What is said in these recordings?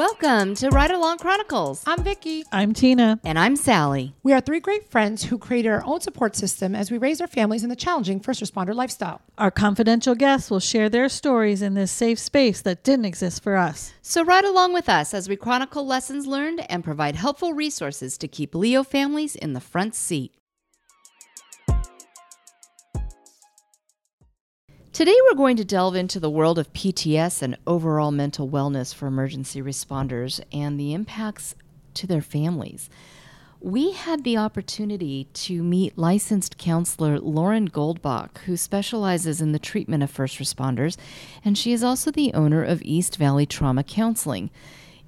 Welcome to Ride Along Chronicles. I'm Vicky. I'm Tina. And I'm Sally. We are three great friends who created our own support system as we raise our families in the challenging first responder lifestyle. Our confidential guests will share their stories in this safe space that didn't exist for us. So ride along with us as we chronicle lessons learned and provide helpful resources to keep Leo families in the front seat. Today, we're going to delve into the world of PTS and overall mental wellness for emergency responders and the impacts to their families. We had the opportunity to meet licensed counselor Lauren Goldbach, who specializes in the treatment of first responders, and she is also the owner of East Valley Trauma Counseling.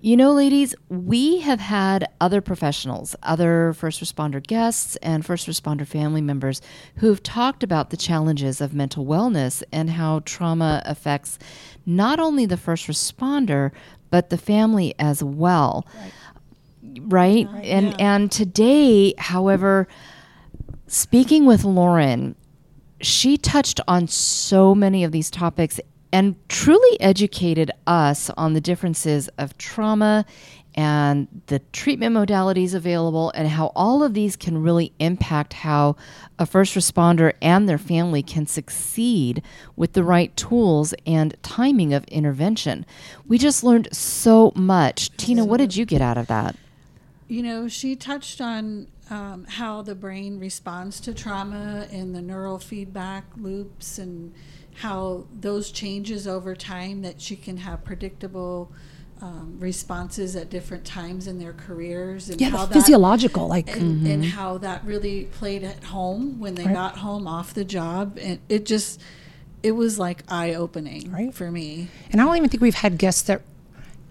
You know, ladies, we have had other professionals, other first responder guests, and first responder family members who've talked about the challenges of mental wellness and how trauma affects not only the first responder, but the family as well. Right? right? and yeah. and today, however, speaking with Lauren, she touched on so many of these topics and truly educated us on the differences of trauma and the treatment modalities available and how all of these can really impact how a first responder and their family can succeed with the right tools and timing of intervention. We just learned so much. Tina, what did you get out of that? You know, she touched on um, how the brain responds to trauma and the neural feedback loops and how those changes over time that she can have predictable um, responses at different times in their careers and yeah, how that, physiological like and, mm-hmm. and, how that really played at home when they right. got home off the job and it just it was like eye opening right. for me and i don't even think we've had guests that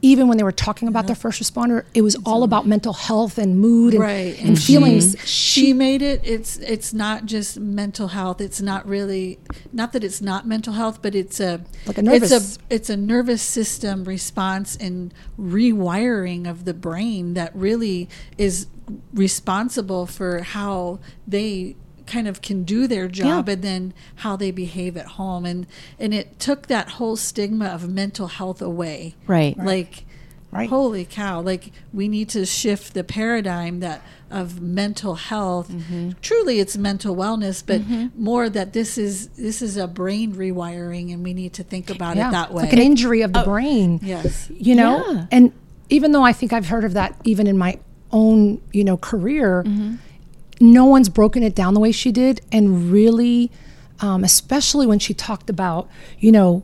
even when they were talking about their first responder, it was all about mental health and mood and, right. and, and feelings. She, she, made it. It's it's not just mental health. It's not really not that it's not mental health, but it's a like a nervous. It's a it's a nervous system response and rewiring of the brain that really is responsible for how they kind of can do their job yeah. and then how they behave at home and and it took that whole stigma of mental health away right like right. holy cow like we need to shift the paradigm that of mental health mm-hmm. truly it's mental wellness but mm-hmm. more that this is this is a brain rewiring and we need to think about yeah. it that way like an injury of the oh, brain yes you know yeah. and even though i think i've heard of that even in my own you know career mm-hmm no one's broken it down the way she did and really um, especially when she talked about you know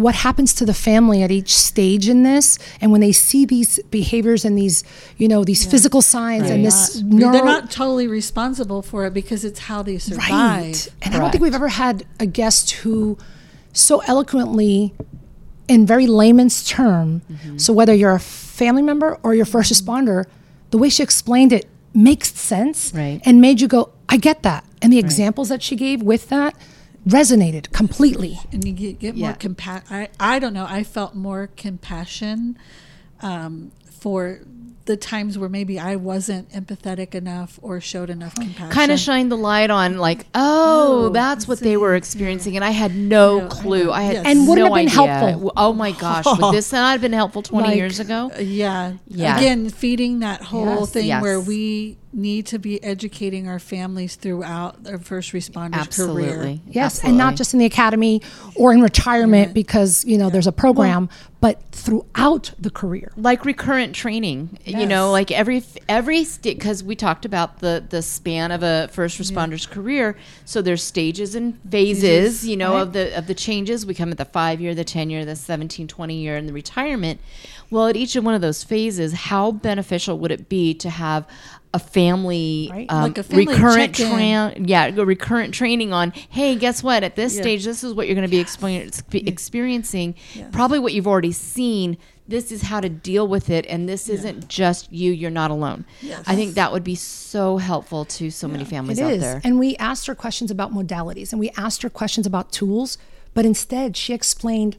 what happens to the family at each stage in this and when they see these behaviors and these you know these yeah. physical signs right. and this neuro- they're not totally responsible for it because it's how they survive right. and i don't think we've ever had a guest who so eloquently in very layman's term mm-hmm. so whether you're a family member or your first responder the way she explained it makes sense right. and made you go, I get that. And the right. examples that she gave with that resonated completely. And you get, get yeah. more compassion. I, I don't know. I felt more compassion um, for the times where maybe I wasn't empathetic enough or showed enough compassion. Kind of shine the light on, like, oh, oh that's what they were experiencing, yeah. and I had no clue. I had yes. and would no have been idea. helpful. Oh my gosh, would this not have been helpful twenty like, years ago? Yeah, yeah. Again, feeding that whole yes. thing yes. where we need to be educating our families throughout their first responders Absolutely. career. Yes, Absolutely. and not just in the academy or in retirement yeah. because you know yeah. there's a program, well, but throughout the career, like recurrent training. Yes. You know, like every every because we talked about the the span of a first responder's yeah. career. So there's stages and phases. You know, right. of the of the changes. We come at the five year, the ten year, the 17, 20 year, and the retirement. Well, at each of one of those phases, how beneficial would it be to have a family, right? um, like a family recurrent tra- yeah recurrent training on hey guess what at this yeah. stage this is what you're going to be yes. experiencing yes. probably what you've already seen this is how to deal with it and this yeah. isn't just you you're not alone yes. i think that would be so helpful to so yeah. many families it out is. there and we asked her questions about modalities and we asked her questions about tools but instead she explained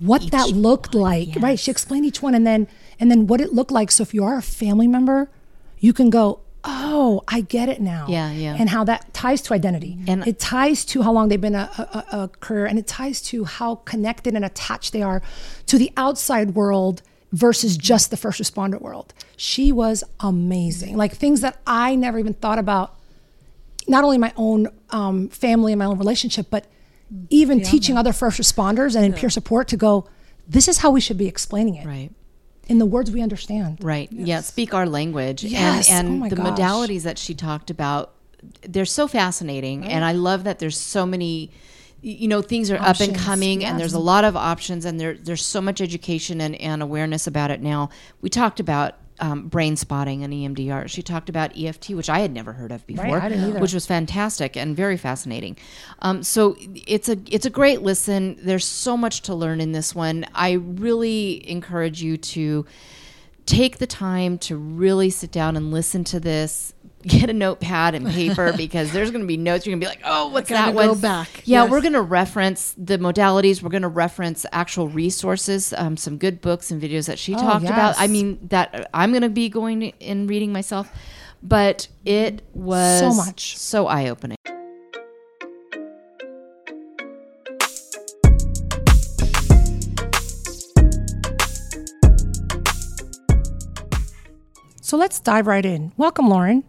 what each that looked one, like yes. right she explained each one and then and then what it looked like so if you are a family member you can go, oh, I get it now. Yeah, yeah. And how that ties to identity. And it ties to how long they've been a, a, a career, and it ties to how connected and attached they are to the outside world versus just the first responder world. She was amazing. Like things that I never even thought about, not only my own um, family and my own relationship, but even teaching other first responders and in peer support to go, this is how we should be explaining it Right. In the words we understand. Right. Yeah. Speak our language. Yes. And, Oh and my the gosh. modalities that she talked about, they're so fascinating. And I love that there's so many, you know, things are up and Options, coming and there's a lot of options and there, there's so much education and, and awareness about it now. We talked about um, brain spotting and EMDR. She talked about EFT, which I had never heard of before, I didn't either. which was fantastic and very fascinating. Um, so it's a it's a great listen. There's so much to learn in this one. I really encourage you to take the time to really sit down and listen to this. Get a notepad and paper because there's going to be notes. You're going to be like, "Oh, what's that one?" go back. Yeah, Yes. we're going to reference the modalities. We're going to reference actual resources, um, some good books and videos that she talked about. I mean, that I'm going to be going and reading myself, but it was So much. so eye opening. So let's dive right in. Welcome, Lauren.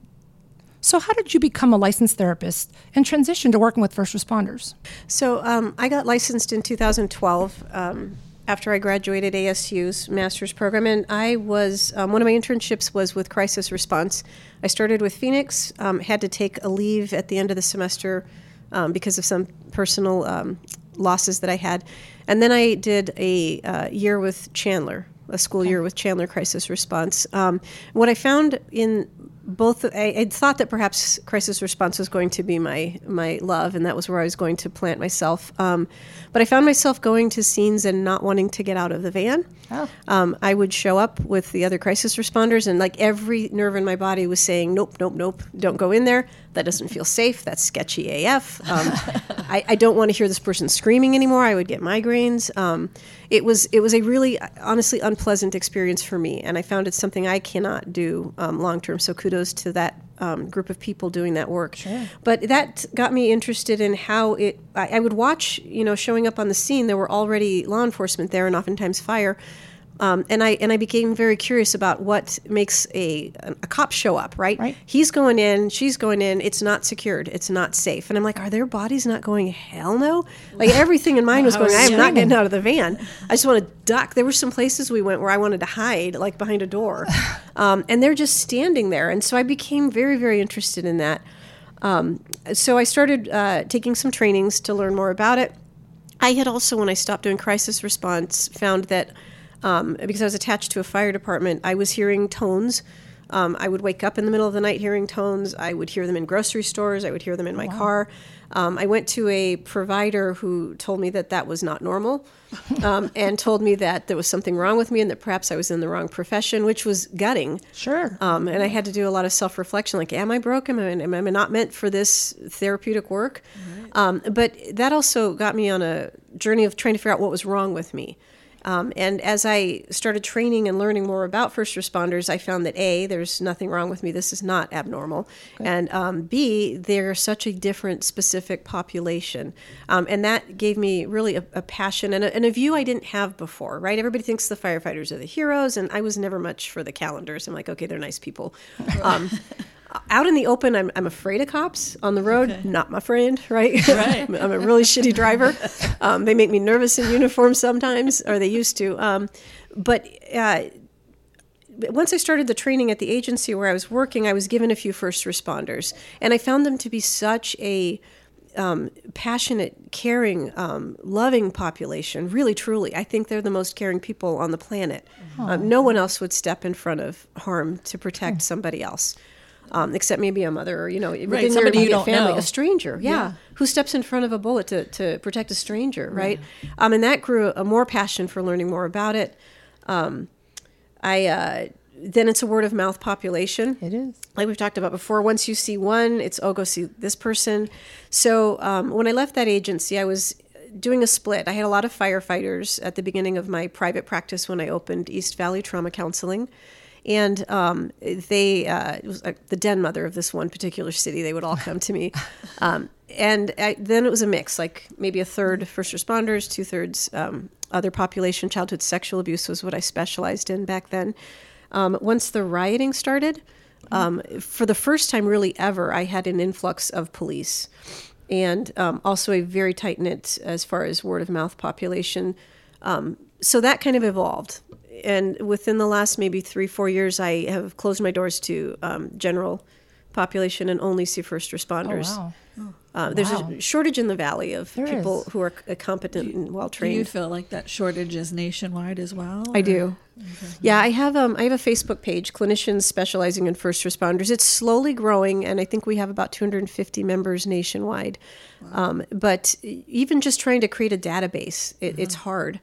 So, how did you become a licensed therapist and transition to working with first responders? So um, I got licensed in 2012 um, after I graduated ASU's master's program, and I was um, one of my internships was with crisis response. I started with Phoenix, um, had to take a leave at the end of the semester um, because of some personal um, losses that I had, and then I did a uh, year with Chandler, a school year with Chandler Crisis Response. Um, what I found in both I, I thought that perhaps crisis response was going to be my my love and that was where I was going to plant myself. Um, but I found myself going to scenes and not wanting to get out of the van. Um, I would show up with the other crisis responders and like every nerve in my body was saying nope nope nope don't go in there that doesn't feel safe that's sketchy AF um, I, I don't want to hear this person screaming anymore I would get migraines. Um, it was it was a really honestly unpleasant experience for me and I found it's something I cannot do um, long term so kudos to that um, group of people doing that work. But that got me interested in how it I, I would watch you know showing up on the scene there were already law enforcement there and oftentimes fire um, and I and I became very curious about what makes a a cop show up. Right? Right. He's going in, she's going in. It's not secured. It's not safe. And I'm like, are their bodies not going? Hell no! Like everything in mine was going. I am not getting out of the van. I just want to duck. There were some places we went where I wanted to hide, like behind a door, um, and they're just standing there. And so I became very very interested in that. Um, so I started uh, taking some trainings to learn more about it. I had also, when I stopped doing crisis response, found that um, because I was attached to a fire department, I was hearing tones. Um, I would wake up in the middle of the night hearing tones. I would hear them in grocery stores. I would hear them in my car. Um, I went to a provider who told me that that was not normal um, and told me that there was something wrong with me and that perhaps I was in the wrong profession, which was gutting. Sure. Um, and I had to do a lot of self reflection like, am I broken? Am I, am I not meant for this therapeutic work? Um, but that also got me on a journey of trying to figure out what was wrong with me. Um, and as I started training and learning more about first responders, I found that A, there's nothing wrong with me. This is not abnormal. And um, B, they're such a different specific population. Um, and that gave me really a, a passion and a, and a view I didn't have before, right? Everybody thinks the firefighters are the heroes, and I was never much for the calendars. I'm like, okay, they're nice people. Out in the open, I'm, I'm afraid of cops. On the road, not my friend, right? Right. I'm a really shitty driver. Um, they make me nervous in uniform sometimes, or they used to. Um, but uh, once I started the training at the agency where I was working, I was given a few first responders, and I found them to be such a um, passionate, caring, um, loving population. Really, truly, I think they're the most caring people on the planet. Um, no one else would step in front of harm to protect somebody else. Um, except maybe a mother or you know within your you family, know. a stranger, yeah, Yeah. who steps in front of a bullet to, to protect a stranger, right? Um, and that grew a more passion for learning more about it. Um, I uh, then it's a word of mouth population. it is. Like we've talked about before, once you see one, it's oh go see this person. So um, when I left that agency, I was doing a split. I had a lot of firefighters at the beginning of my private practice when I opened East Valley Trauma Counseling. And um, they uh, it was like the den mother of this one particular city. They would all come to me, um, and I, then it was a mix, like maybe a third first responders, two thirds um, other population. Childhood sexual abuse was what I specialized in back then. Um, once the rioting started, um, for the first time really ever, I had an influx of police, and um, also a very tight knit as far as word of mouth population. Um, so that kind of evolved and within the last maybe three four years i have closed my doors to um, general population and only see first responders wow. uh, there's Wow. a shortage in the valley of There people is. who are c- competent and well trained. Do you feel like that shortage is nationwide as well? I or- do. Yeah, I have um, I have a Facebook page, clinicians specializing in first responders. It's slowly growing, and I think we have about 250 members nationwide. Um, but even just trying to create a database, it, it's hard.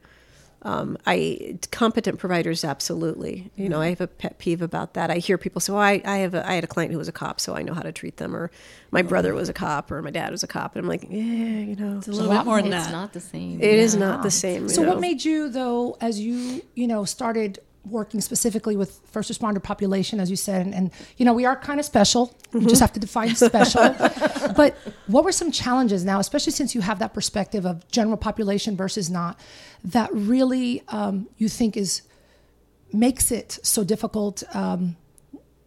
Um, I competent providers, absolutely. You know, I have a pet peeve about that. I hear people say, "Well, I, I have a, I had a client who was a cop, so I know how to treat them," or "My brother was a cop," or "My dad was a cop," and I'm like, "Yeah, you know, It's a little bit more than It's that. It's not the same. it is Yeah. not the same." So you what made you though, as you you know started working specifically with first responder population, as you said, and, and you know we are kind of special. You just have to define special. but what were some challenges now, especially since you have that perspective of general population versus not, that really um, you think is makes it so difficult um,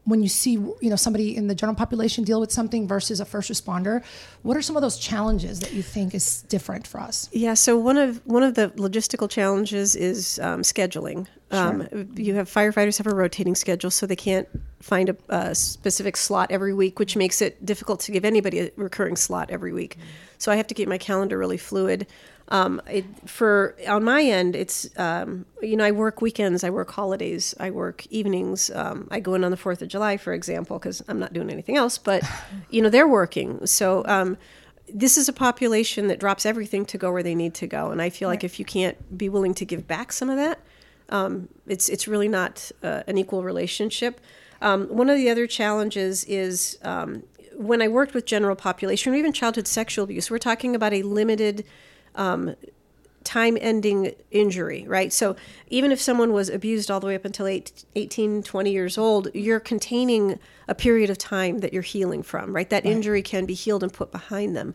when you see you know somebody in the general population deal with something versus a first responder? What are some of those challenges that you think is different for us? Yeah, so one of one of the logistical challenges is um, scheduling. Um, you have firefighters have a rotating schedule, so they can't find a, a specific slot every week, which makes it difficult to give anybody a recurring slot every week. So I have to keep my calendar really fluid. Um, it, for on my end, it's um, you know I work weekends, I work holidays, I work evenings. Um, I go in on the Fourth of July, for example, because I'm not doing anything else. But you know they're working, so um, this is a population that drops everything to go where they need to go. And I feel like if you can't be willing to give back some of that, um, it's it's really not uh, an equal relationship. Um, one of the other challenges is um, when I worked with general population or even childhood sexual abuse. We're talking about a limited time ending injury, right? So even if someone was abused all the way up until eight, 18, 20 years old, you're containing a period of time that you're healing from, right? That injury can be healed and put behind them.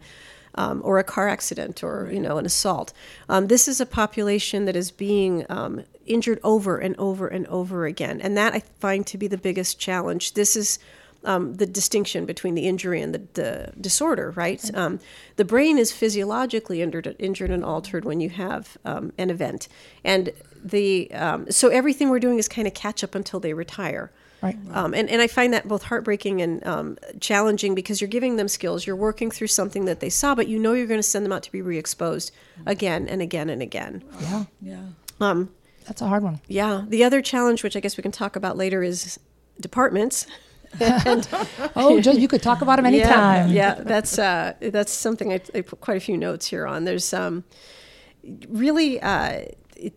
Um, or a car accident or you know an assault um, this is a population that is being um, injured over and over and over again and that i find to be the biggest challenge this is um, the distinction between the injury and the, the disorder, right? Um, the brain is physiologically injured, injured and altered when you have um, an event, and the um, so everything we're doing is kind of catch up until they retire. Right. Um, and, and I find that both heartbreaking and um, challenging because you're giving them skills. You're working through something that they saw, but you know you're going to send them out to be re-exposed again and again and again. Yeah, Yeah. Um, that's a hard one. yeah. The other challenge, which I guess we can talk about later, is departments. and Oh, just, you could talk about them anytime. Yeah, yeah, that's uh, that's something I, I put quite a few notes here on. There's um, really uh, it,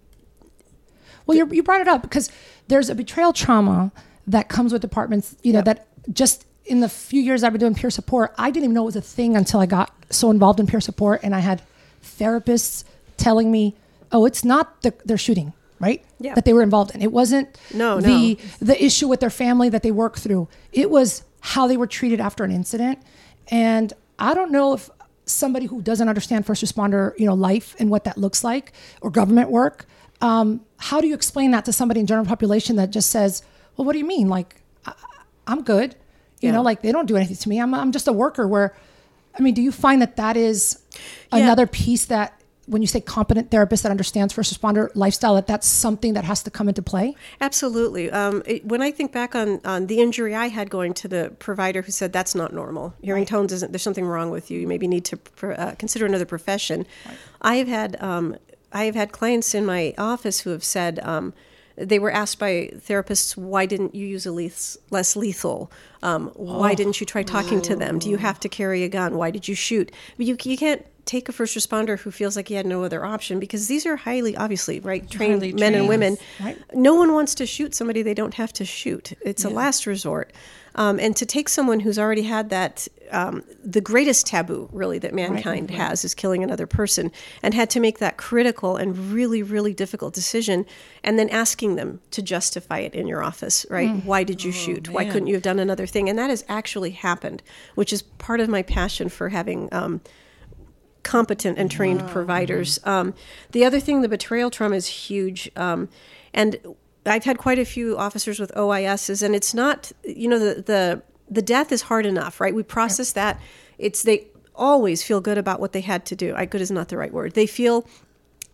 Well, you you brought it up because there's a betrayal trauma that comes with departments. You know Yep. that just in the few years I've been doing peer support, I didn't even know it was a thing until I got so involved in peer support, and I had therapists telling me, "Oh, it's not the, their shooting." Right, Yeah. that they were involved in. It wasn't No, the the issue with their family that they worked through. It was how they were treated after an incident, and I don't know if somebody who doesn't understand first responder, you know, life and what that looks like, or government work, um, how do you explain that to somebody in general population that just says, "Well, what do you mean? Like, I, I'm good, you Yeah. know, like they don't do anything to me. I'm I'm just a worker." Where, I mean, do you find that that is Yeah. another piece that when you say competent therapist that understands first responder lifestyle, that that's something that has to come into play? absolutely. Um, it, when I think back on on the injury I had going to the provider who said that's not normal. Hearing tones isn't. There's something wrong with you. You maybe need to pr- uh, consider another profession. I have had um, I have had clients in my office who have said. Um, they were asked by therapists, why didn't you use a leth- less lethal? Um, why didn't you try talking to them? Do you have to carry a gun? Why did you shoot? You, you can't take a first responder who feels like he had no other option because these are highly, obviously, right, trained Highly men and women. Right. No one wants to shoot somebody they don't have to shoot. It's a last resort. Um, and to take someone who's already had that, um, the greatest taboo really that mankind has is killing another person, and had to make that critical and really, really difficult decision, and then asking them to justify it in your office, right? Why did you shoot? Why couldn't you have done another thing? And that has actually happened, which is part of my passion for having. Um, competent and trained providers. Um, the other thing, the betrayal trauma is huge. Um, and I've had quite a few officers with OISs, and it's not, you know, the the the death is hard enough, right? We process that. It's they always feel good about what they had to do. I good is not the right word. They feel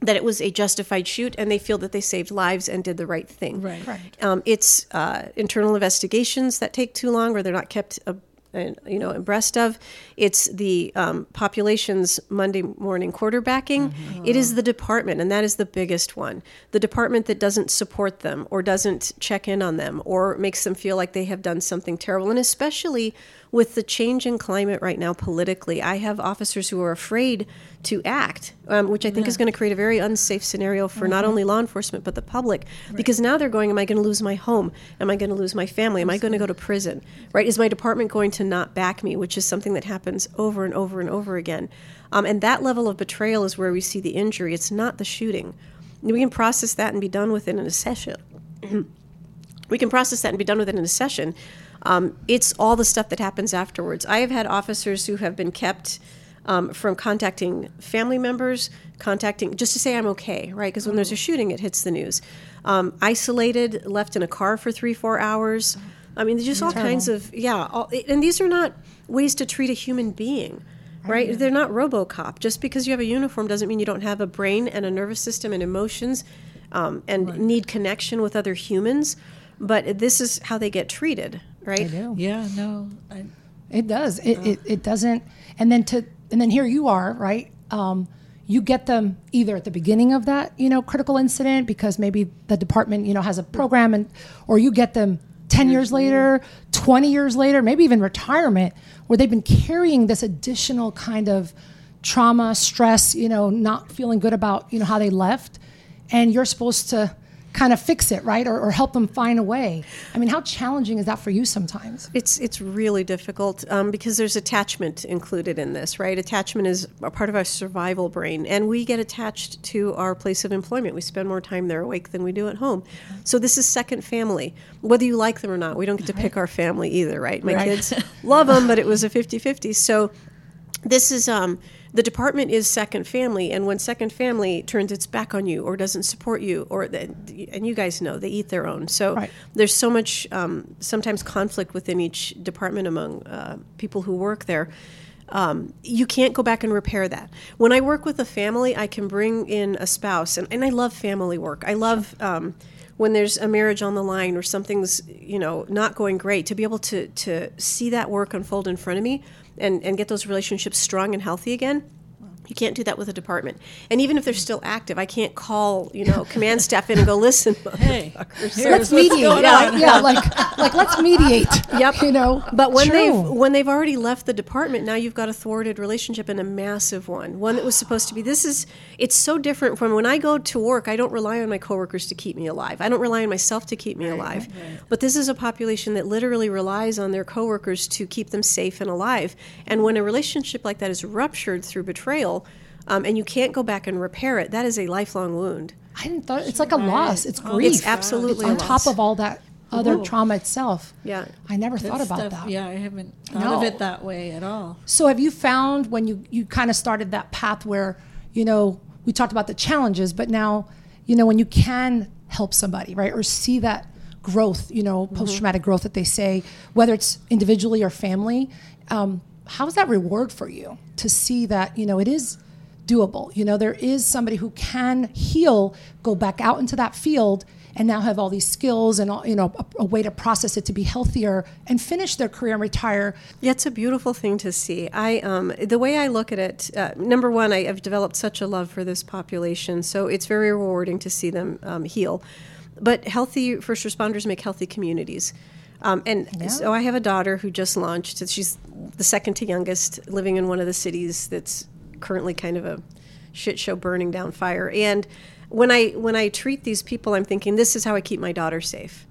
that it was a justified shoot, and they feel that they saved lives and did the right thing. Right. Um, it's uh, internal investigations that take too long, or they're not kept, uh, uh, you know, abreast of. It's the um, population's Monday morning quarterbacking. It is the department, and that is the biggest one. The department that doesn't support them, or doesn't check in on them, or makes them feel like they have done something terrible, and especially with the change in climate right now politically, I have officers who are afraid to act, um, which I think is going to create a very unsafe scenario for not only law enforcement but the public. Because now they're going, Am I going to lose my home? Am I going to lose my family? Am I going to go to prison? Right? Is my department going to not back me? Which is something that happens over and over and over again. Um, and that level of betrayal is where we see the injury. It's not the shooting. We can process that and be done with it in a session we can process that and be done with it in a session. Um, it's all the stuff that happens afterwards. I have had officers who have been kept um, from contacting family members, contacting just to say I'm okay, right? Because when there's a shooting, it hits the news. Um, isolated, left in a car for three, four hours. I mean, there's just all kinds of yeah. All, and these are not ways to treat a human being. Right? They're not RoboCop. Just because you have a uniform doesn't mean you don't have a brain and a nervous system and emotions, um, and need connection with other humans. But this is how they get treated, right? I do. Yeah, no. I, It does. It, it, it doesn't. And then to and then here you are, right? Um, you get them either at the beginning of that, you know, critical incident because maybe the department, you know, has a program, and or you get them ten years later, twenty years later, maybe even retirement, where they've been carrying this additional kind of trauma, stress, you know, not feeling good about you know how they left, and you're supposed to kind of fix it, right, or, or help them find a way. I mean, how challenging is that for you sometimes? It's it's really difficult um, because there's attachment included in this, right? Attachment is a part of our survival brain, and we get attached to our place of employment. We spend more time there awake than we do at home. So this is second family, whether you like them or not. We don't get to pick our family either, right? My Right. kids love them, but it was a 50-50. So this is um, the department is second family, and when second family turns its back on you or doesn't support you, or and you guys know they eat their own. So Right. there's so much um, sometimes conflict within each department among uh, people who work there. Um, you can't go back and repair that. When I work with a family, I can bring in a spouse, and, and I love family work. I love um, when there's a marriage on the line or something's you know not going great to be able to to see that work unfold in front of me and and get those relationships strong and healthy again. You can't do that with a department. And even if they're still active, I can't call, you know, command staff in and go, listen, hey, let's mediate. Yeah, yeah, like like let's mediate. Yep. You know. But when True. they've when they've already left the department, now you've got a thwarted relationship and a massive one. One that was supposed to be this is it's so different from when I go to work, I don't rely on my coworkers to keep me alive. I don't rely on myself to keep me alive. But this is a population that literally relies on their coworkers to keep them safe and alive. And when a relationship like that is ruptured through betrayal, um, and you can't go back and repair it, that is a lifelong wound. I didn't thought it's like a loss. It's grief. It's absolutely on a top of all that other trauma itself. Yeah. I never thought about stuff, that. Yeah, I haven't thought No. of it that way at all. So have you found when you you kind of started that path where you know we talked about the challenges, but now you know when you can help somebody, right, or see that growth, you know, post traumatic growth that they say, whether it's individually or family, um, how is that reward for you to see that you know it is doable? You know, there is somebody who can heal, go back out into that field. And now have all these skills and all, you know a, a way to process it to be healthier and finish their career and retire Yeah, it's a beautiful thing to see. I um, the way I look at it, uh, number one, I have developed such a love for this population, so it's very rewarding to see them um, heal. But healthy first responders make healthy communities. Um, and so I have a daughter who just launched. She's the second to youngest, living in one of the cities that's currently kind of a shit show burning down fire. And when I when I treat these people, I'm thinking this is how I keep my daughter safe,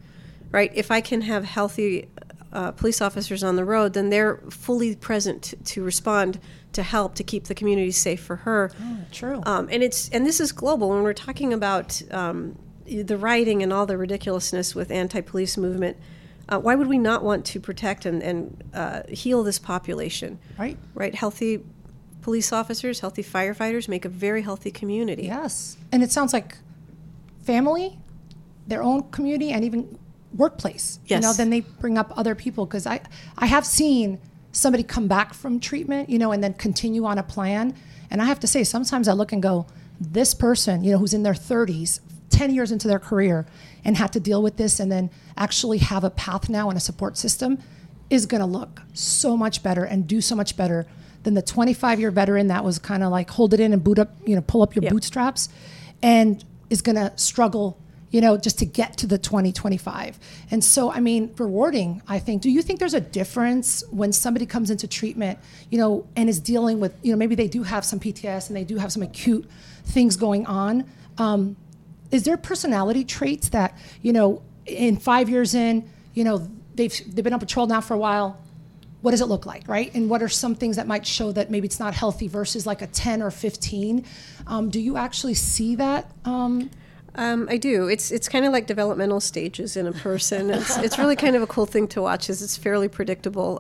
right? If I can have healthy uh, police officers on the road, then they're fully present to, to respond to help to keep the community safe for her. True. Um, and it's and this is global when we're talking about um, the rioting and all the ridiculousness with anti-police movement. Uh, why would we not want to protect and, and uh, heal this population? Right. Right. Healthy police officers, healthy firefighters make a very healthy community. Yes. And it sounds like family, their own community, and even workplace. Yes. You know, then they bring up other people because I, I have seen somebody come back from treatment, you know, and then continue on a plan. And I have to say, sometimes I look and go, this person, you know, who's in their 30s, 10 years into their career, and had to deal with this and then actually have a path now and a support system is going to look so much better and do so much better than the 25 year veteran that was kind of like hold it in and boot up, you know, pull up your Yep. bootstraps and is going to struggle, you know, just to get to the 2025. And so, I mean, rewarding, I think. Do you think there's a difference when somebody comes into treatment, you know, and is dealing with, you know, maybe they do have some PTS and they do have some acute things going on? Um, is there personality traits that you know in five years in you know they've they've been on patrol now for a while what does it look like right and what are some things that might show that maybe it's not healthy versus like a 10 or 15 um, do you actually see that um, Um, I do. It's it's kind of like developmental stages in a person. It's, it's really kind of a cool thing to watch. Is it's fairly predictable.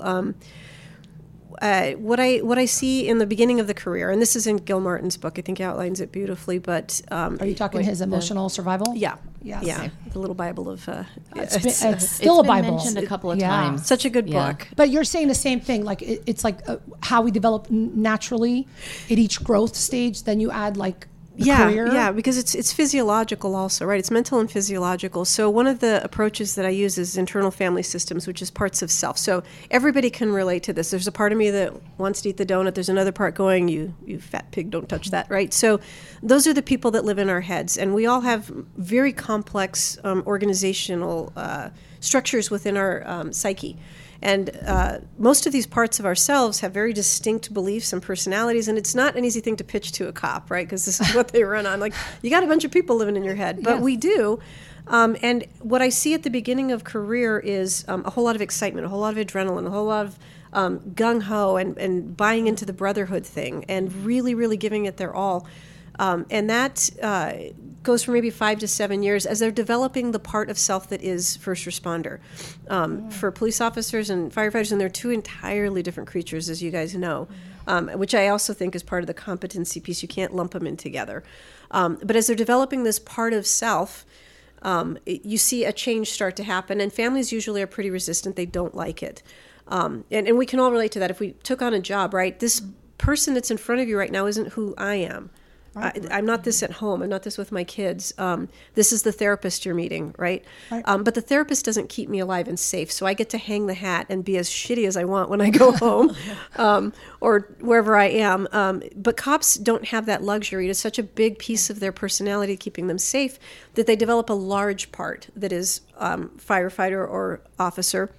Uh, what I what I see in the beginning of the career, and this is in Gilmartin's book. I think he outlines it beautifully. But um, are you talking wait, his emotional survival Yeah, Yes. yeah, the little Bible of. Uh, it's, been- it's, it's still it's a been bible mentioned a couple of Yeah. times. such a good Yeah. book. but you're saying the same thing like it, it's like uh, how we develop naturally at each growth stage then you add like the yeah, career yeah, because it's it's physiological also, right? It's mental and physiological. So one of the approaches that I use is internal family systems, which is parts of self. So everybody can relate to this. There's a part of me that wants to eat the donut. There's another part going, you you fat pig, don't touch that, right? So those are the people that live in our heads, and we all have very complex um, organizational uh, structures within our um, psyche. And uh, most of these parts of ourselves have very distinct beliefs and personalities, and it's not an easy thing to pitch to a cop, right? Because this is what they run on. Like, you got a bunch of people living in your head, but we do. Um, and what I see at the beginning of career is um, a whole lot of excitement, a whole lot of adrenaline, a whole lot of um, gung ho, and, and buying into the brotherhood thing, and really, really giving it their all. Um, and that uh, goes for maybe five to seven years as they're developing the part of self that is first responder. Um, For police officers and firefighters, and they're two entirely different creatures, as you guys know, um, which I also think is part of the competency piece. You can't lump them in together. Um, but as they're developing this part of self, um, it- you see a change start to happen, and families usually are pretty resistant. They don't like it. Um, and, and we can all relate to that. If we took on a job, right, this person that's in front of you right now isn't who I am. I, I'm not this at home. I'm not this with my kids. Um, this is the therapist you're meeting, right? Um, but the therapist doesn't keep me alive and safe, so I get to hang the hat and be as shitty as I want when I go home, um, or wherever I am. Um, but cops don't have that luxury. It is such a big piece of their personality, keeping them safe, that they develop a large part that is um, firefighter or officer.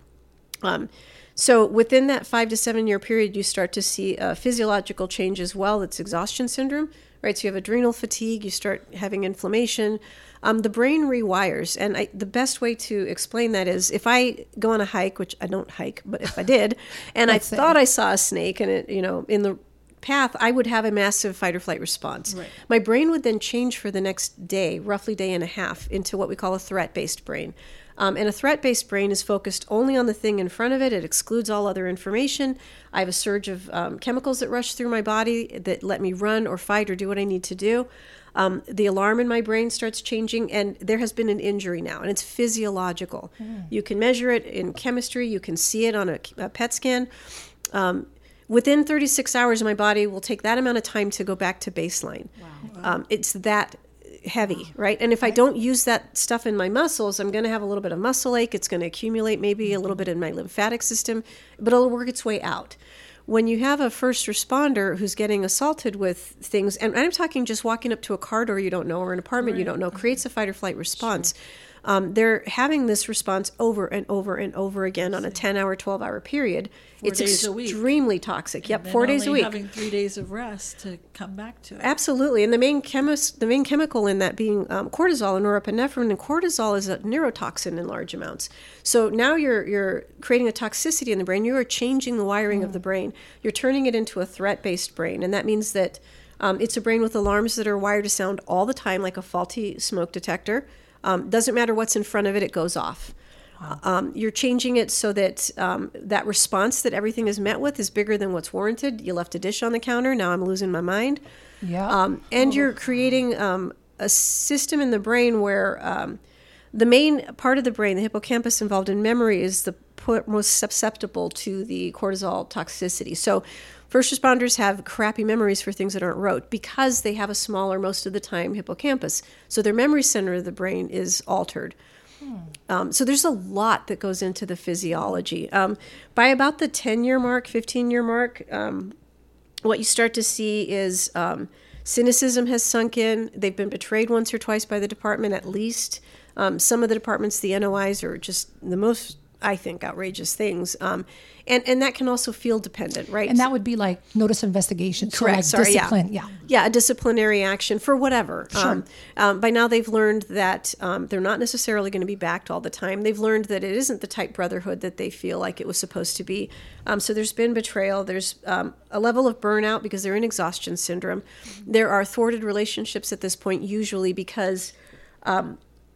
Um, so within that five to seven year period, you start to see a physiological change as well. That's exhaustion syndrome, right? So you have adrenal fatigue. You start having inflammation. Um, the brain rewires, and I, the best way to explain that is if I go on a hike, which I don't hike, but if I did, and I thought I saw a snake, and it, you know, in the path, I would have a massive fight or flight response. My brain would then change for the next day, roughly day and a half, into what we call a threat based brain. Um, and a threat based brain is focused only on the thing in front of it. It excludes all other information. I have a surge of um, chemicals that rush through my body that let me run or fight or do what I need to do. Um, the alarm in my brain starts changing, and there has been an injury now, and it's physiological. You can measure it in chemistry, you can see it on a, a PET scan. Um, within 36 hours, my body will take that amount of time to go back to baseline. Um, it's that heavy, right? And if I don't use that stuff in my muscles, I'm going to have a little bit of muscle ache. It's going to accumulate maybe a little bit in my lymphatic system, but it'll work its way out. When you have a first responder who's getting assaulted with things, and I'm talking just walking up to a car door you don't know or an apartment you don't know, creates a fight or flight response. Um, they're having this response over and over and over again on a 10 hour, 12 hour period. it's a week. extremely toxic. Yep, Then four days a week. Having three days of rest to come back to it. Absolutely, and the main chemis- the main chemical in that being um, cortisol and norepinephrine, and cortisol is a neurotoxin in large amounts. So now you're you're creating a toxicity in the brain. You are changing the wiring of the brain. You're turning it into a threat based brain, and that means that um, it's a brain with alarms that are wired to sound all the time, like a faulty smoke detector. Um, doesn't matter what's in front of it; it goes off. Um, you're changing it so that um, that response that everything is met with is bigger than what's warranted. You left a dish on the counter. Now I'm losing my mind. Yeah. Um, and you're creating um, a system in the brain where um, the main part of the brain, the hippocampus involved in memory, is the most susceptible to the cortisol toxicity. So, first responders have crappy memories for things that aren't rote because they have a smaller, most of the time, hippocampus. So, their memory center of the brain is altered. Um, so there's a lot that goes into the physiology. Um, by about the 10 year mark, 15 year mark, um, what you start to see is um, cynicism has sunk in. They've been betrayed once or twice by the department, at least. Um, some of the departments, the NOIs, are just the most, I think, outrageous things. Um, and, and that can also feel dependent, right? and that would be like notice of investigation. So Correct. like Sorry. discipline. Yeah. Yeah. Yeah. A disciplinary action for whatever. Um, um, by now, they've learned that um, they're not necessarily going to be backed all the time. They've learned that it isn't the type brotherhood that they feel like it was supposed to be. Um, so there's been betrayal. There's um, a level of burnout because they're in exhaustion syndrome. There are thwarted relationships at this point, usually because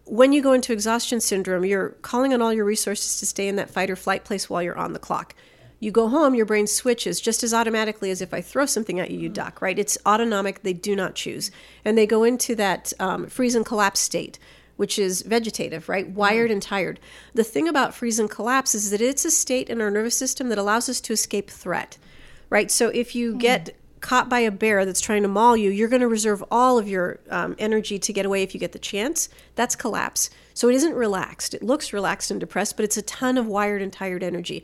when you go into exhaustion syndrome, you're calling on all your resources to stay in that fight or flight place while you're on the clock. You go home, your brain switches just as automatically as if I throw something at you, you duck, right? It's autonomic, they do not choose. And they go into that um, freeze and collapse state, which is vegetative, right? Wired and tired. The thing about freeze and collapse is that it's a state in our nervous system that allows us to escape threat, right? So if you get caught by a bear that's trying to maul you, you're going to reserve all of your um, energy to get away if you get the chance. That's collapse. So it isn't relaxed. It looks relaxed and depressed, but it's a ton of wired and tired energy.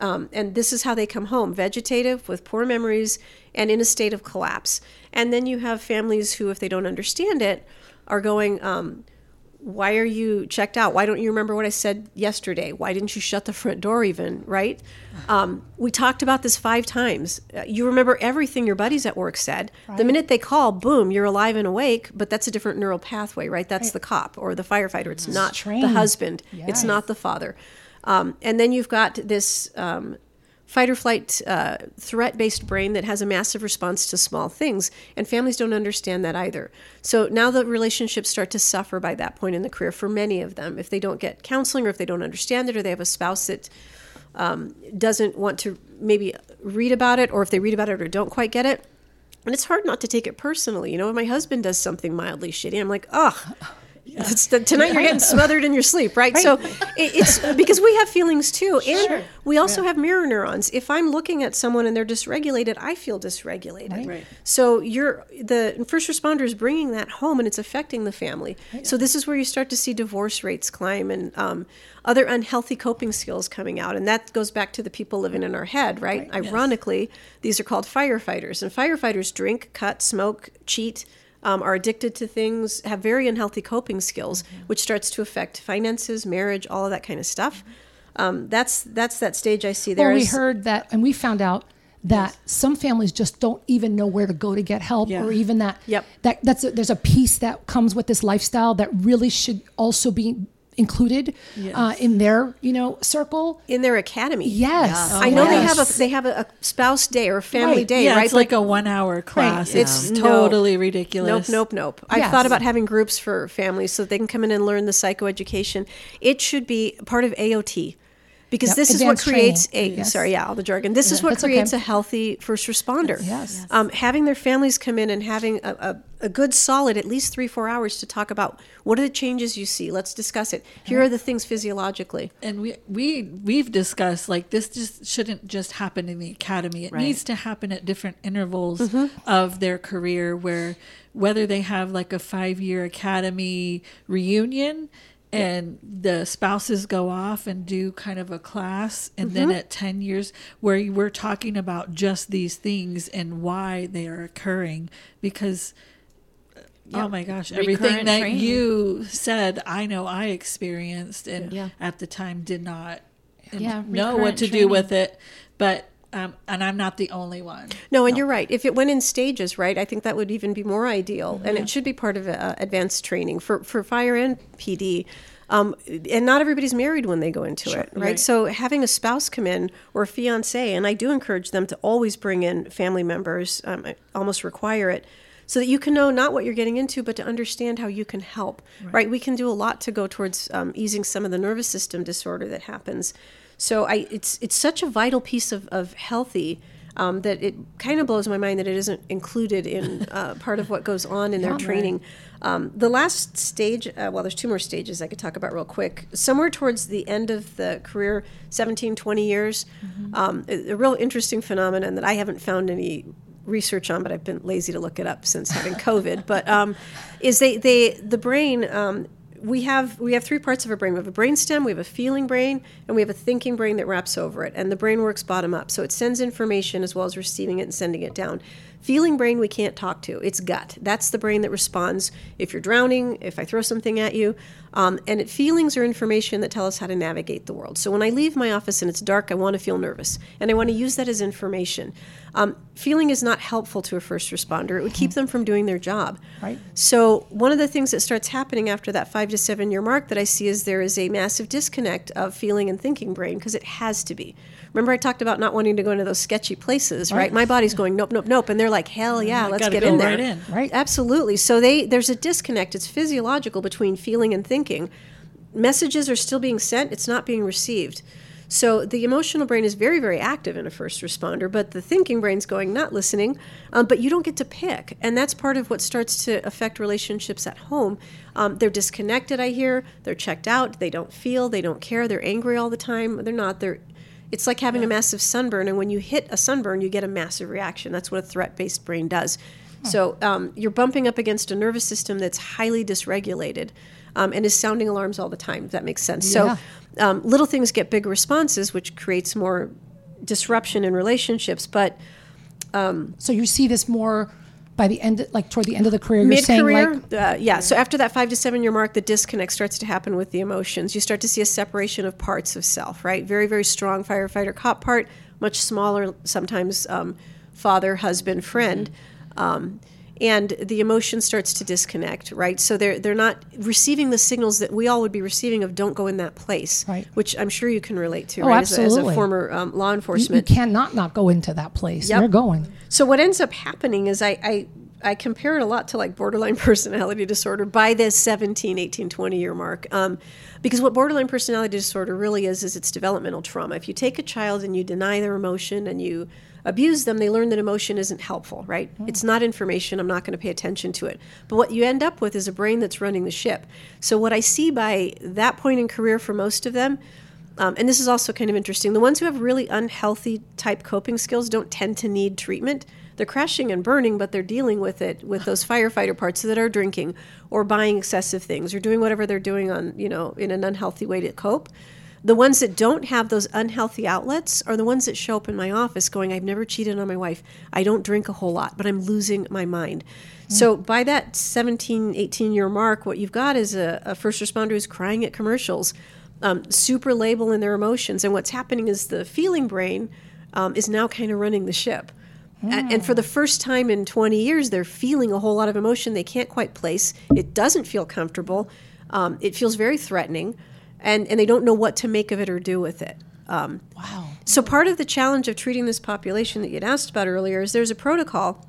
Um, and this is how they come home vegetative with poor memories and in a state of collapse. And then you have families who, if they don't understand it, are going, um, why are you checked out? Why don't you remember what I said yesterday? Why didn't you shut the front door even? Right? Um, we talked about this five times. Uh, You remember everything your buddies at work said. The minute they call, boom, you're alive and awake. But that's a different neural pathway, right? That's the cop or the firefighter. It's not the trained. husband. It's not the father. Um, and then you've got this um, fight or flight uh, threat based brain that has a massive response to small things. And families don't understand that either. So now the relationships start to suffer by that point in the career for many of them. If they don't get counseling or if they don't understand it or they have a spouse that um, doesn't want to maybe read about it or if they read about it or don't quite get it. And it's hard not to take it personally. You know, if my husband does something mildly shitty, I'm like, ugh. It's the, tonight you're getting smothered in your sleep, right? So it, it's because we have feelings too, and we also have mirror neurons. If I'm looking at someone and they're dysregulated, I feel dysregulated. Right. So you're the first responder is bringing that home, and it's affecting the family. So this is where you start to see divorce rates climb and um, other unhealthy coping skills coming out, and that goes back to the people living in our head, right? Ironically, these are called firefighters, and firefighters drink, cut, smoke, cheat um, are addicted to things, have very unhealthy coping skills, which starts to affect finances, marriage, all of that kind of stuff. Um, that's that's that stage I see there. Well, we heard that, and we found out that some families just don't even know where to go to get help, Yeah. or even that. Yep. That that's a, there's a piece that comes with this lifestyle that really should also be included uh, in their you know circle. in their academy. Yes. I know they have a they have a, a spouse day or a family Right. day, yeah, right? it's like a one-hour class. It's- It's no. totally Nope, ridiculous. nope, nope. Nope. I've Yes. thought about having groups for families so they can come in and learn the psychoeducation. It should be part of AOT. Because Yep, this is what creates training. a Yes. sorry, yeah, all the jargon. This is what That's okay. creates a healthy first responder. Yes. Um, having their families come in and having a, a, a good solid at least three, four hours to talk about what are the changes you see. Let's discuss it. Here are the things physiologically. and we we we've discussed like this just shouldn't just happen in the academy it needs to happen at different intervals of their career where whether they have like a five year academy reunion and the spouses go off and do kind of a class and then at 10 years where we're talking about just these things and why they are occurring because uh, Oh my gosh, everything Recurrent that training. you said, I know I experienced and Yeah. at the time did not Yeah, know what to training. do with it. But, um, and I'm not the only one. No, and you're right. If it went in stages, right, I think that would even be more ideal, and it should be part of uh, advanced training for for fire and PD. Um, and not everybody's married when they go into it, right? Right. So having a spouse come in or a fiance, and I do encourage them to always bring in family members. Um, I almost require it. So that you can know not what you're getting into, but to understand how you can help. Right? We can do a lot to go towards um, easing some of the nervous system disorder that happens. So I, it's it's such a vital piece of, of healthy um, that it kind of blows my mind that it isn't included in uh, part of what goes on in their training. Um, the last stage, uh, well, there's two more stages I could talk about real quick. Somewhere towards the end of the career, 17, 20 years, um, a, a real interesting phenomenon that I haven't found any research on, but I've been lazy to look it up since having COVID. But um, is they they the brain. We have we have three parts of our brain. We have a brain stem, we have a feeling brain, and we have a thinking brain that wraps over it. And the brain works bottom up, so it sends information as well as receiving it and sending it down. Feeling brain we can't talk to. It's gut. That's the brain that responds if you're drowning, if I throw something at you. Um, and it, feelings are information that tell us how to navigate the world. So when I leave my office and it's dark, I want to feel nervous, and I want to use that as information. Um, feeling is not helpful to a first responder. It would keep them from doing their job. Right. So one of the things that starts happening after that five to seven year mark that I see is there is a massive disconnect of feeling and thinking brain because it has to be. Remember I talked about not wanting to go into those sketchy places, right? My body's going nope, nope, nope, and they're like, hell yeah, I let's get go in there. right in. Right. Absolutely. So they there's a disconnect. It's physiological between feeling and thinking. Messages are still being sent. It's not being received. So the emotional brain is very, very active in a first responder, but the thinking brain's going, not listening, um, but you don't get to pick. And that's part of what starts to affect relationships at home. Um, they're disconnected, I hear. They're checked out. They don't feel. They don't care. They're angry all the time. They're not. They're. It's like having a massive sunburn, and when you hit a sunburn, you get a massive reaction. That's what a threat-based brain does. So um, you're bumping up against a nervous system that's highly dysregulated um, and is sounding alarms all the time. If that makes sense. Yeah. So um, little things get big responses, which creates more disruption in relationships. But So you see this more by the end, like toward the end of the career. You're mid saying career, like uh, yeah. So after that five to seven year mark, the disconnect starts to happen with the emotions. You start to see a separation of parts of self, right? Very, very strong firefighter cop part, much smaller, sometimes um, father, husband, friend. Um, and the emotion starts to disconnect, right? So they're they're not receiving the signals that we all would be receiving of "don't go in that place," Right. Which I'm sure you can relate to, Oh, right? As a, as a former um, law you, you cannot not go into that place. Yep. You're going. so what ends up happening is I, I I compare it a lot to like borderline personality disorder by this 17, 18, 20 year mark. Um, because what borderline personality disorder really is is it's developmental trauma. If you take a child and you deny their emotion and you abuse them, they learn that emotion isn't helpful, right? It's not information. I'm not going to pay attention to it. But what you end up with is a brain that's running the ship. So what I see by that point in career for most of them um, and this is also kind of interesting. The ones who have really unhealthy type coping skills don't tend to need treatment. They're crashing and burning, but they're dealing with it with those firefighter parts that are drinking or buying excessive things or doing whatever they're doing on, you know, in an unhealthy way to cope. The ones that don't have those unhealthy outlets are the ones that show up in my office going, I've never cheated on my wife. I don't drink a whole lot, but I'm losing my mind. So by that 17, 18 year mark, what you've got is a, a first responder who's crying at commercials, um, super labeling their emotions. And what's happening is the feeling brain um, is now kind of running the ship. A- And for the first time in 20 years, they're feeling a whole lot of emotion they can't quite place. It doesn't feel comfortable. Um, it feels very threatening. And, and they don't know what to make of it or do with it. Um, Wow. so part of the challenge of treating this population that you'd asked about earlier is there's a protocol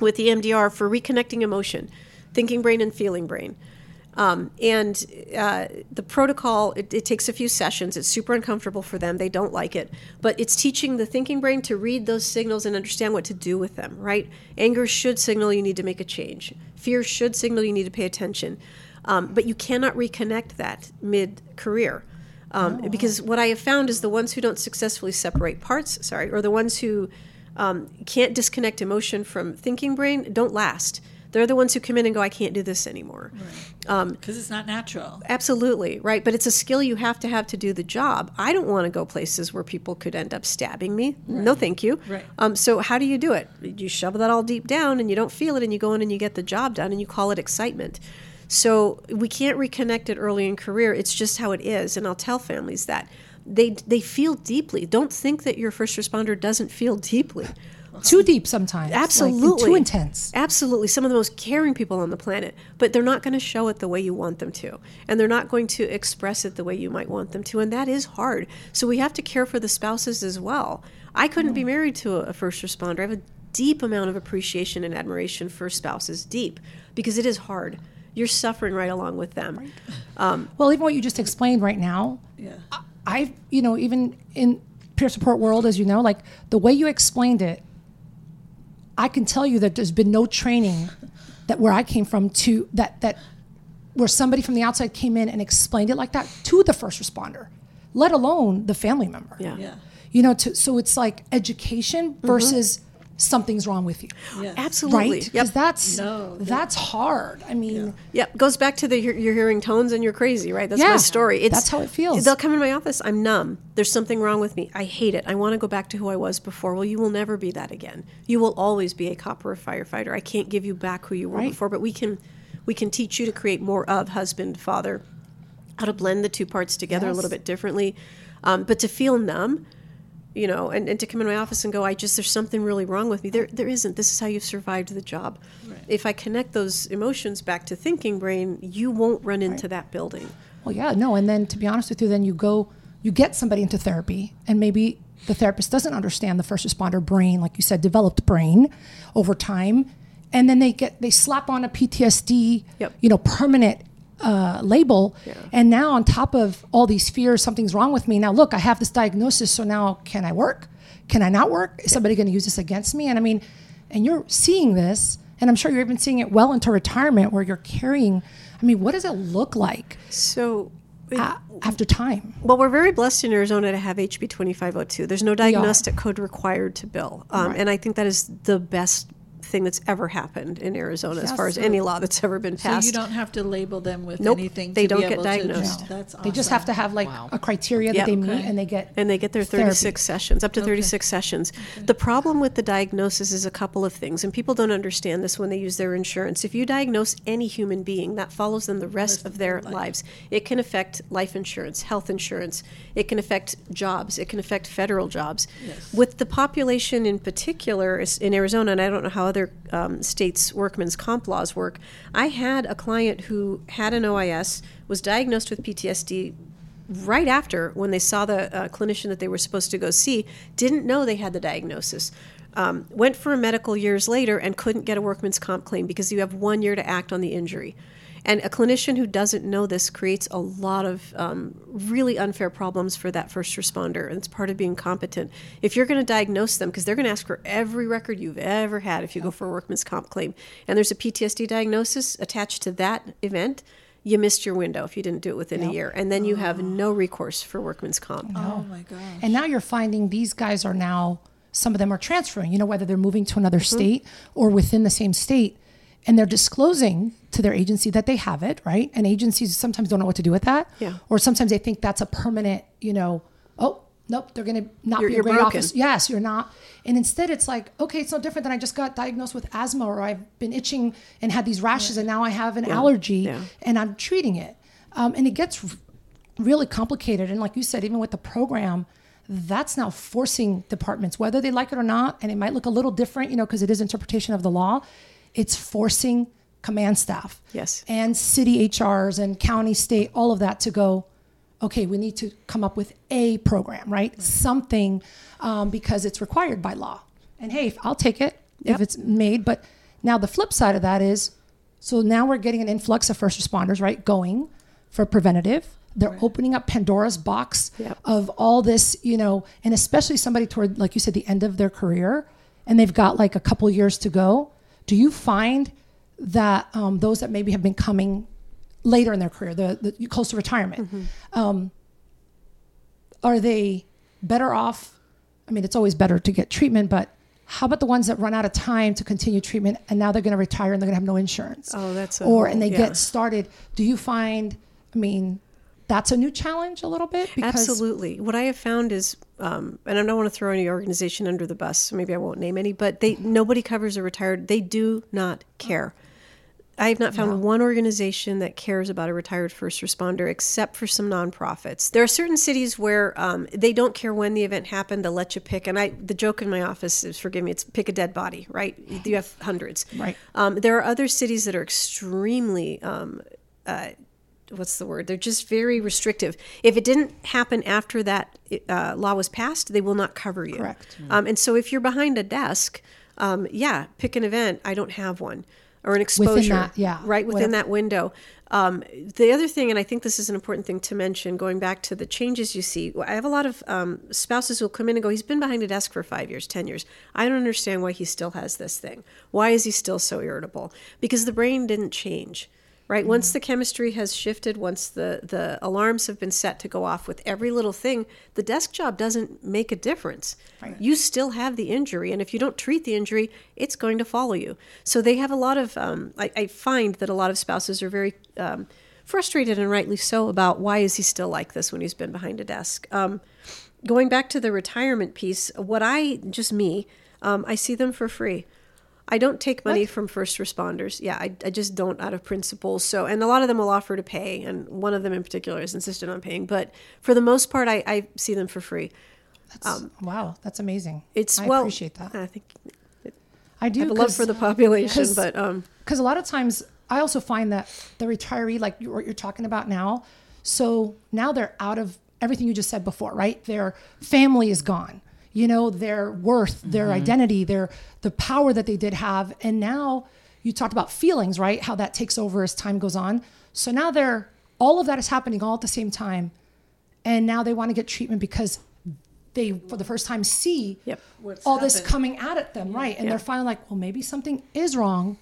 with the EMDR for reconnecting emotion, thinking brain and feeling brain. Um, and uh, the protocol, it, it takes a few sessions. It's super uncomfortable for them. They don't like it. But it's teaching the thinking brain to read those signals and understand what to do with them, right? Anger should signal you need to make a change, fear should signal you need to pay attention. Um, but you cannot reconnect that mid career. Um, Because what I have found is the ones who don't successfully separate parts, sorry, or the ones who um, can't disconnect emotion from thinking brain don't last. They're the ones who come in and go, I can't do this anymore. because it's not natural. Absolutely, right? But it's a skill you have to have to do the job. I don't want to go places where people could end up stabbing me. No, thank you. Right. Um, so, how do you do it? You shove that all deep down and you don't feel it, and you go in and you get the job done, and you call it excitement. So, we can't reconnect it early in career. It's just how it is. And I'll tell families that. They, they feel deeply. Don't think that your first responder doesn't feel deeply. Too deep sometimes. like, Absolutely. too intense. Absolutely. Some of the most caring people on the planet, but they're not going to show it the way you want them to. And they're not going to express it the way you might want them to. And that is hard. So we have to care for the spouses as well. I couldn't be mm-hmm. married to a first responder. I have a deep amount of appreciation and admiration for spouses, deep, because it is hard. You're suffering right along with them. Um, well, even what you just explained right now, Yeah. I, you know, even in peer support world, as you know, like the way you explained it, I can tell you that there's been no training that where I came from to that that where somebody from the outside came in and explained it like that to the first responder, let alone the family member. Yeah. Yeah. You know, to, so it's like education mm-hmm. versus something's wrong with you, Yeah. Absolutely. right? Because Yep. that's No, that- that's hard. I mean, Yep, goes back to the you're, you're hearing tones and you're crazy, right? That's Yeah, my story. It's, that's how it feels. They'll come in my office. I'm numb. There's something wrong with me. I hate it. I want to go back to who I was before. Well, you will never be that again. You will always be a cop or a firefighter. I can't give you back who you were Right. before, but we can we can teach you to create more of husband, father, how to blend the two parts together a little bit differently. Um, but to feel numb, you know, and, and to come in my office and go, I just there's something really wrong with me. There there isn't. This is how you've survived the job. If I connect those emotions back to thinking brain, you won't run into that building. Well, yeah, no. And then to be honest with you, then you go, you get somebody into therapy, and maybe the therapist doesn't understand the first responder brain, like you said, developed brain over time. And then they get, they slap on a PTSD, Yep. you know, permanent uh, label. And now, on top of all these fears, something's wrong with me. Now, look, I have this diagnosis. So now, can I work? Can I not work? Is somebody going to use this against me? And I mean, and you're seeing this, and I'm sure you're even seeing it well into retirement where you're carrying. I mean, what does it look like? So, after time. well, we're very blessed in Arizona to have HB 2502. There's no diagnostic code required to bill. Um, And I think that is the best thing that's ever happened in Arizona as far as any law that's ever been passed. So you don't have to label them with Nope, anything. they to don't be get able to diagnosed. That's awesome. They just have to have like a criteria that Yep. they meet Okay. and they get and they get their therapy. 36 sessions up to 36 sessions the problem with the diagnosis is a couple of things and people don't understand this when they use their insurance if you diagnose any human being that follows them the rest of their lives it can affect life insurance health insurance it can affect jobs it can affect federal jobs with the population in particular in arizona and i don't know how other um, states workman's comp laws work i had a client who had an ois was diagnosed with ptsd right after when they saw the uh, clinician that they were supposed to go see didn't know they had the diagnosis um, went for a medical years later and couldn't get a workman's comp claim because you have one year to act on the injury and a clinician who doesn't know this creates a lot of um, really unfair problems for that first responder. And it's part of being competent. If you're going to diagnose them because they're going to ask for every record you've ever had if you go for a workman's comp claim. And there's a ptsd diagnosis attached to that event you missed your window if you didn't do it within a year. And then you have no recourse for workman's comp. Oh my gosh. and now you're finding these guys are now some of them are transferring you know whether they're moving to another Mm-hmm. state or within the same state and they're disclosing to their agency that they have it right? And agencies sometimes don't know what to do with that. Yeah. or sometimes they think that's a permanent you know oh nope they're going to not You're- be a great office yes you're not. And instead it's like okay it's no different than i just got diagnosed with asthma or i've been itching and had these rashes and now i have an allergy Yeah. and i'm treating it. Um, and it gets r- really complicated. And like you said even with the program that's now forcing departments whether they like it or not and it might look a little different you know because it is interpretation of the law it's forcing command staff Yes. and city hrs and county state all of that to go okay we need to come up with a program right, something um, because it's required by law. And hey i'll take it if it's made but now the flip side of that is so now we're getting an influx of first responders right going for preventative. They're opening up pandora's box Yep. of all this you know and especially somebody toward like you said the end of their career and they've got like a couple years to go do you find that um, those that maybe have been coming later in their career the, the close to retirement um, are they better off i mean it's always better to get treatment but how about the ones that run out of time to continue treatment and now they're going to retire and they're going to have no insurance? Oh, that's a or and they yeah. get started. Do you find? I mean, that's a new challenge a little bit because Absolutely. What I have found is, um, and I don't want to throw any organization under the bus, so maybe I won't name any, but they nobody covers a retired. They do not care. I have not found one organization that cares about a retired first responder, except for some nonprofits. There are certain cities where um, they don't care when the event happened; they'll let you pick. And I, the joke in my office is, forgive me, it's pick a dead body, right? You have hundreds. Right. Um, there are other cities that are extremely um, what's the word? They're just very restrictive. If it didn't happen after that uh, law was passed, they will not cover you. Correct. Um, and so if you're behind a desk, um, yeah, pick an event. I don't have one. Or an exposure. that, yeah, Right within whatever. that window. Um, the other thing, and I think this is an important thing to mention, going back to the changes you see, I have a lot of um, spouses who will come in and go, he's been behind a desk for five years, 10 years. I don't understand why he still has this thing. Why is he still so irritable? Because the brain didn't change right? Once the chemistry has shifted once the the alarms have been set to go off with every little thing the desk job doesn't make a difference. You still have the injury and if you don't treat the injury it's going to follow you. So they have a lot of um, I, I find that a lot of spouses are very um, frustrated and rightly so about why is he still like this when he's been behind a desk. Um, going back to the retirement piece what i just me um, i see them for free I don't take money from first responders. Yeah, I, I just don't out of principle. So, and a lot of them will offer to pay, and one of them in particular is insistent on paying. But for the most part, I, I see them for free. that's, wow, that's amazing. It's I well, appreciate that. I think I do I have a love for the population, because- but um, because a lot of times I also find that the retiree, like what you're talking about now, so now they're out of everything you just said before, right? Their family is gone, you know, their worth, their identity, their the power that they did have, and now you talked about feelings, right? How that takes over as time goes on. So now they're all of that is happening all at the same time, and now they want to get treatment because they for the first time see Yep. all this coming at them, right? And they're finally like, well, maybe something is wrong.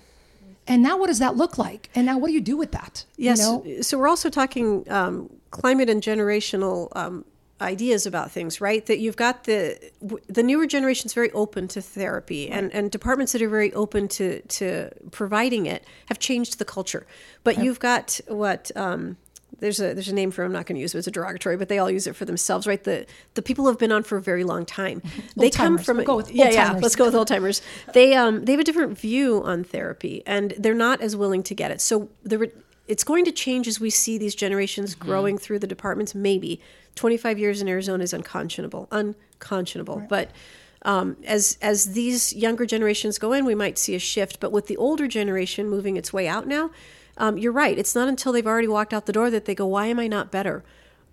And now what does that look like? And now what do you do with that? Yes. You know? So we're also talking um, climate and generational um, ideas about things, right? That you've got the the newer generation's very open to therapy, and, and departments that are very open to to providing it have changed the culture. But you've got what. Um, there's a there's a name for it, I'm not going to use it. It's a derogatory, but they all use it for themselves, right? The the people who have been on for a very long time. They come from We'll yeah yeah. Let's go with old timers. They um they have a different view on therapy, and they're not as willing to get it. So the it's going to change as we see these generations growing through the departments. Maybe 25 years in Arizona is unconscionable, unconscionable. But um, as as these younger generations go in, we might see a shift. But with the older generation moving its way out now, um, you're right. It's not until they've already walked out the door that they go, "Why am I not better?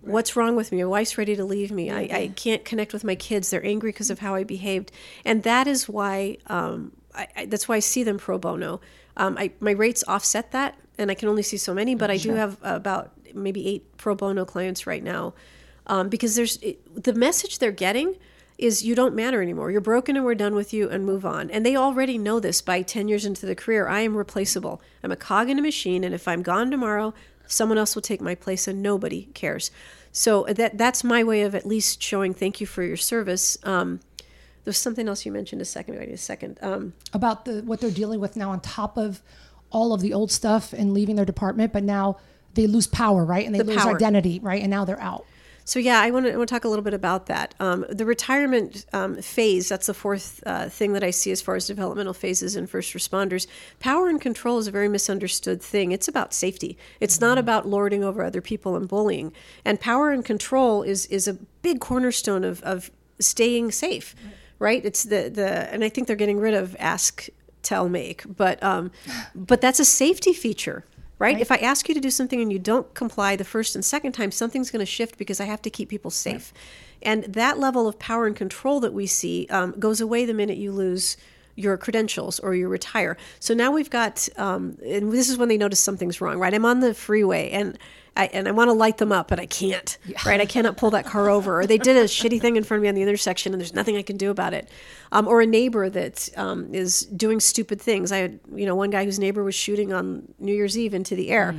What's wrong with me? My wife's ready to leave me. I, I can't connect with my kids. They're angry because of how I behaved." And that is why um, I, I, that's why I see them pro bono. Um, I, my rates offset that, and I can only see so many, but I do have about maybe eight pro bono clients right now um, because there's it, the message they're getting is you don't matter anymore. You're broken and we're done with you and move on. And they already know this by 10 years into the career. I am replaceable. I'm a cog in a machine, and if I'm gone tomorrow, someone else will take my place and nobody cares. So that that's my way of at least showing thank you for your service. Um, there's something else you mentioned a second ago. A second. Um, About the what they're dealing with now on top of all of the old stuff and leaving their department, but now they lose power, right? And they The lose power. identity, right? And now they're out. So yeah, I want to, I want to talk a little bit about that. Um, the retirement um, phase, that's the fourth uh, thing that I see as far as developmental phases in first responders. Power and control is a very misunderstood thing. It's about safety. It's not about lording over other people and bullying. And power and control is is a big cornerstone of, of staying safe, right? It's the, the and I think they're getting rid of ask, tell, make, but um, but that's a safety feature right? If I ask you to do something and you don't comply the first and second time, something's going to shift because I have to keep people safe. And that level of power and control that we see um, goes away the minute you lose your credentials or you retire. So now we've got, um, and this is when they notice something's wrong, right? I'm on the freeway and I, and I want to light them up, but I can't, right? I cannot pull that car over. Or they did a shitty thing in front of me on the intersection and there's nothing I can do about it. Um, or a neighbor that um, is doing stupid things. I had, you know, one guy whose neighbor was shooting on New Year's Eve into the air.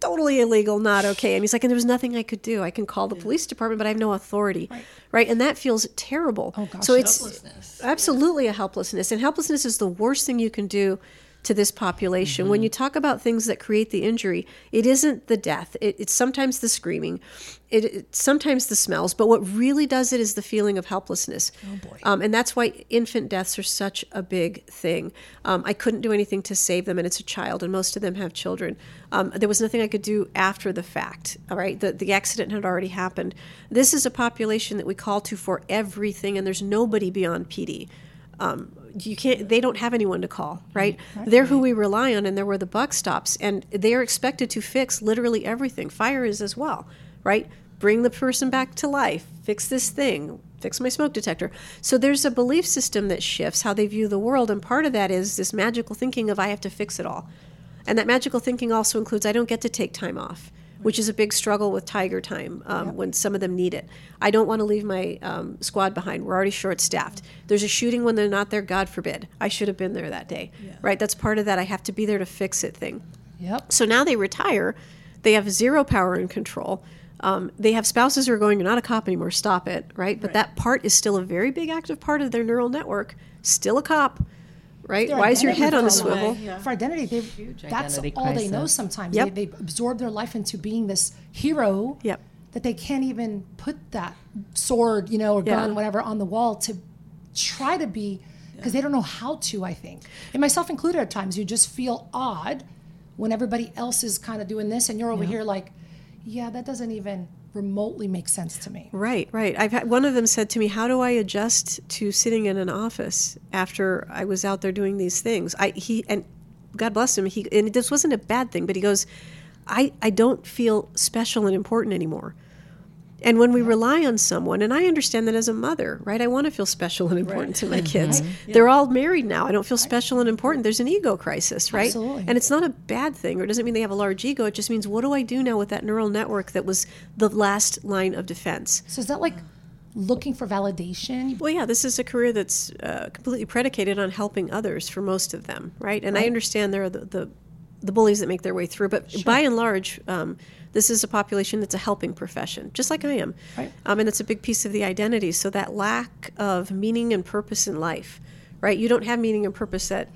totally illegal, not okay. And he's like, and there was nothing I could do. I can call the police department, but I have no authority, right? And that feels terrible. Oh, gosh, so it's Helplessness. absolutely a helplessness, and helplessness is the worst thing you can do to this population. When you talk about things that create the injury, it isn't the death. It, it's sometimes the screaming, it, it's sometimes the smells, but what really does it is the feeling of helplessness. Oh boy! Um, and that's why infant deaths are such a big thing. Um, I couldn't do anything to save them, and it's a child, and most of them have children. Um, there was nothing I could do after the fact. All right, the the accident had already happened. This is a population that we call to for everything, and there's nobody beyond PD um, you can't they don't have anyone to call right they're who we rely on and they're where the buck stops and they are expected to fix literally everything. Fire is as well right? Bring the person back to life fix this thing fix my smoke detector. So there's a belief system that shifts how they view the world and part of that is this magical thinking of i have to fix it all. And that magical thinking also includes i don't get to take time off which is a big struggle with tiger time um, when some of them need it. I don't want to leave my um, squad behind. We're already short staffed. There's a shooting when they're not there, God forbid. I should have been there that day. Right? That's part of that. I have to be there to fix it thing. Yep. So now they retire. They have zero power and control. Um, they have spouses who are going, You're not a cop anymore, stop it. Right? But that part is still a very big active part of their neural network. Still a cop. Right? Why is your head on a for a lot. swivel? Yeah. For identity, they, that's identity all they know sometimes. Yep. They, they absorb their life into being this hero Yep. that they can't even put that sword, you know, or Yeah. gun, whatever, on the wall to try to be, because they don't know how to, I think. And myself included at times, you just feel odd when everybody else is kind of doing this and you're over here like, yeah, that doesn't even remotely make sense to me. Right, right. I've had one of them said to me, "How do I adjust to sitting in an office after I was out there doing these things?" I he and God bless him. He and this wasn't a bad thing, but he goes, "I I don't feel special and important anymore." And when we rely on someone, and I understand that as a mother, right? I want to feel special and important to my kids. They're all married now. I don't feel special and important. There's an ego crisis, right? Absolutely. And it's not a bad thing, or it doesn't mean they have a large ego. It just means what do I do now with that neural network that was the last line of defense? So is that like looking for validation? Well, yeah, this is a career that's uh, completely predicated on helping others for most of them, right? And I understand there are the, the, the bullies that make their way through, but by and large, um, this is a population that's a helping profession, just like I am. Right. Um, and it's a big piece of the identity. So that lack of meaning and purpose in life, right? You don't have meaning and purpose at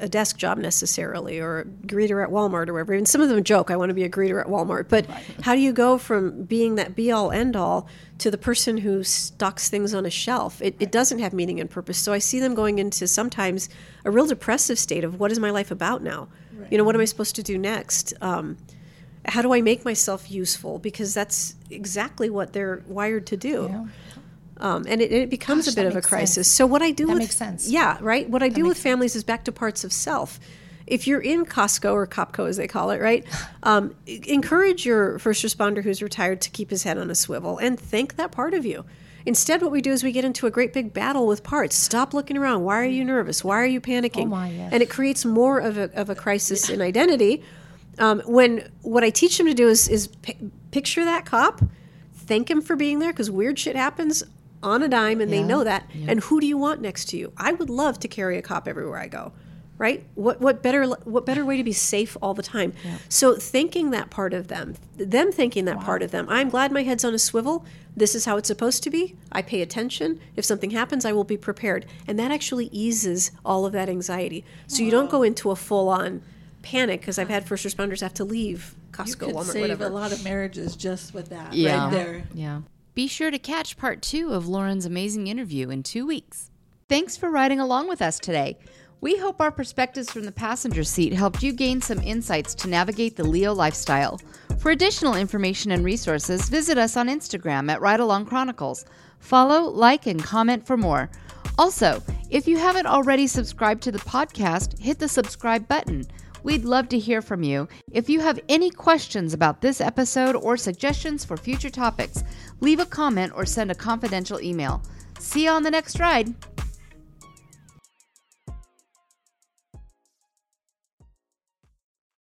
a desk job necessarily or a greeter at Walmart or wherever. Even some of them joke, I want to be a greeter at Walmart. But how do you go from being that be all end all to the person who stocks things on a shelf? It, it doesn't have meaning and purpose. So I see them going into sometimes a real depressive state of what is my life about now? You know, what am I supposed to do next? Um, how do I make myself useful? Because that's exactly what they're wired to do. Yeah. Um, and it, it becomes Gosh, a bit of a crisis. sense. So what I do That with makes sense. yeah, right. What I do with families is back to parts of self. If you're in Costco or Copco as they call it, right? Um, encourage your first responder who's retired to keep his head on a swivel and thank that part of you. Instead, what we do is we get into a great big battle with parts. Stop looking around. Why are you nervous? Why are you panicking? Oh my, yes. And it creates more of a, of a crisis in identity. Um, when what I teach them to do is, is pi- picture that cop, thank him for being there because weird shit happens on a dime and they know that. And who do you want next to you? I would love to carry a cop everywhere I go. Right? What what better what better way to be safe all the time? So thinking that part of them, them thinking that part of them. I'm glad my head's on a swivel. This is how it's supposed to be. I pay attention. If something happens, I will be prepared. And that actually eases all of that anxiety. So you don't go into a full on panic because I've had uh-huh. first responders have to leave You Costco, could Walmart, save whatever. a lot of marriages just with that Yeah. right there. Yeah. Be sure to catch part two of Lauren's amazing interview in two weeks. Thanks for riding along with us today. We hope our perspectives from the passenger seat helped you gain some insights to navigate the Leo lifestyle. For additional information and resources, visit us on Instagram at Ride Along Chronicles. Follow, like, and comment for more. Also, if you haven't already subscribed to the podcast, hit the subscribe button. We'd love to hear from you. If you have any questions about this episode or suggestions for future topics, leave a comment or send a confidential email. See you on the next ride.